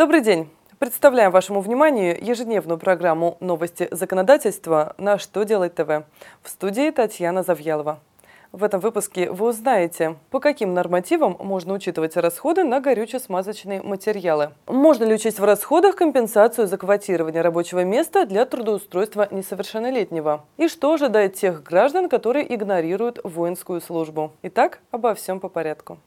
Добрый день. Представляем вашему вниманию ежедневную программу «Новости законодательства» на «Что делать ТВ». В студии Татьяна Завьялова. В этом выпуске вы узнаете, по каким нормативам можно учитывать расходы на горюче-смазочные материалы. Можно ли учесть в расходах компенсацию за квотирование рабочего места для трудоустройства несовершеннолетнего? И что ожидает тех граждан, которые игнорируют воинскую службу? Итак, обо всем по порядку.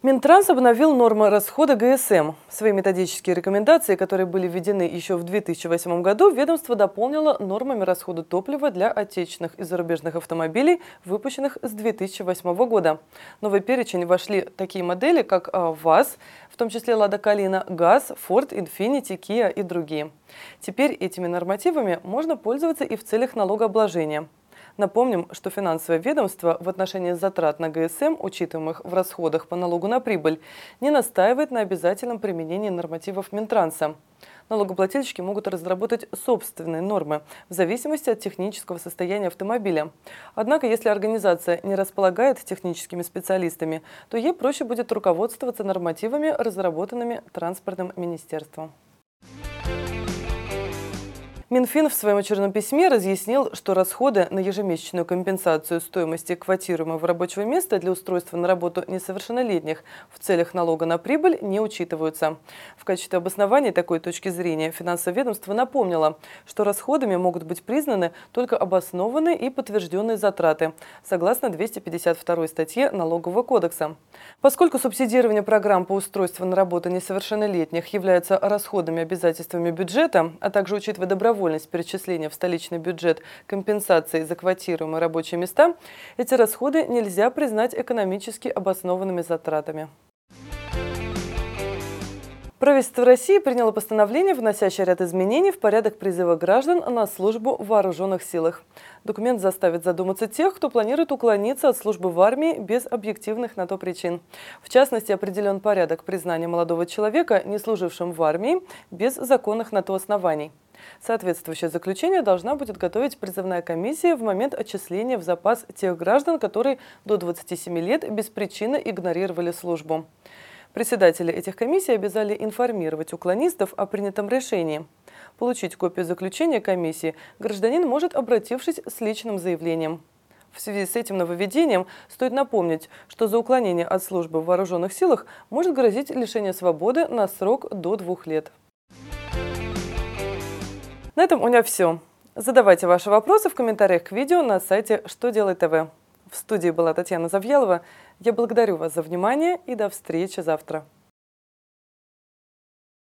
Минтранс обновил нормы расхода ГСМ. Свои методические рекомендации, которые были введены еще в 2008 году, ведомство дополнило нормами расхода топлива для отечественных и зарубежных автомобилей, выпущенных с 2008 года. В новый перечень вошли такие модели, как а, ВАЗ, в том числе Лада Калина, ГАЗ, Форд, Инфинити, Kia и другие. Теперь этими нормативами можно пользоваться и в целях налогообложения. Напомним, что финансовое ведомство в отношении затрат на ГСМ, учитываемых в расходах по налогу на прибыль, не настаивает на обязательном применении нормативов Минтранса. Налогоплательщики могут разработать собственные нормы в зависимости от технического состояния автомобиля. Однако, если организация не располагает техническими специалистами, то ей проще будет руководствоваться нормативами, разработанными транспортным министерством. Минфин в своем очередном письме разъяснил, что расходы на ежемесячную компенсацию стоимости квотируемого рабочего места для устройства на работу несовершеннолетних в целях налога на прибыль не учитываются. В качестве обоснования такой точки зрения финансовое ведомство напомнило, что расходами могут быть признаны только обоснованные и подтвержденные затраты, согласно 252 статье Налогового кодекса. Поскольку субсидирование программ по устройству на работу несовершеннолетних является расходными обязательствами бюджета, а также учитывая добровольность добровольность перечисления в столичный бюджет компенсации за квотируемые рабочие места, эти расходы нельзя признать экономически обоснованными затратами. Правительство России приняло постановление, вносящее ряд изменений в порядок призыва граждан на службу в вооруженных силах. Документ заставит задуматься тех, кто планирует уклониться от службы в армии без объективных на то причин. В частности, определен порядок признания молодого человека, не служившим в армии, без законных на то оснований. Соответствующее заключение должна будет готовить призывная комиссия в момент отчисления в запас тех граждан, которые до 27 лет без причины игнорировали службу. Председатели этих комиссий обязали информировать уклонистов о принятом решении. Получить копию заключения комиссии гражданин может, обратившись с личным заявлением. В связи с этим нововведением стоит напомнить, что за уклонение от службы в вооруженных силах может грозить лишение свободы на срок до двух лет. На этом у меня все. Задавайте ваши вопросы в комментариях к видео на сайте «Что делает ТВ». В студии была Татьяна Завьялова. Я благодарю вас за внимание и до встречи завтра.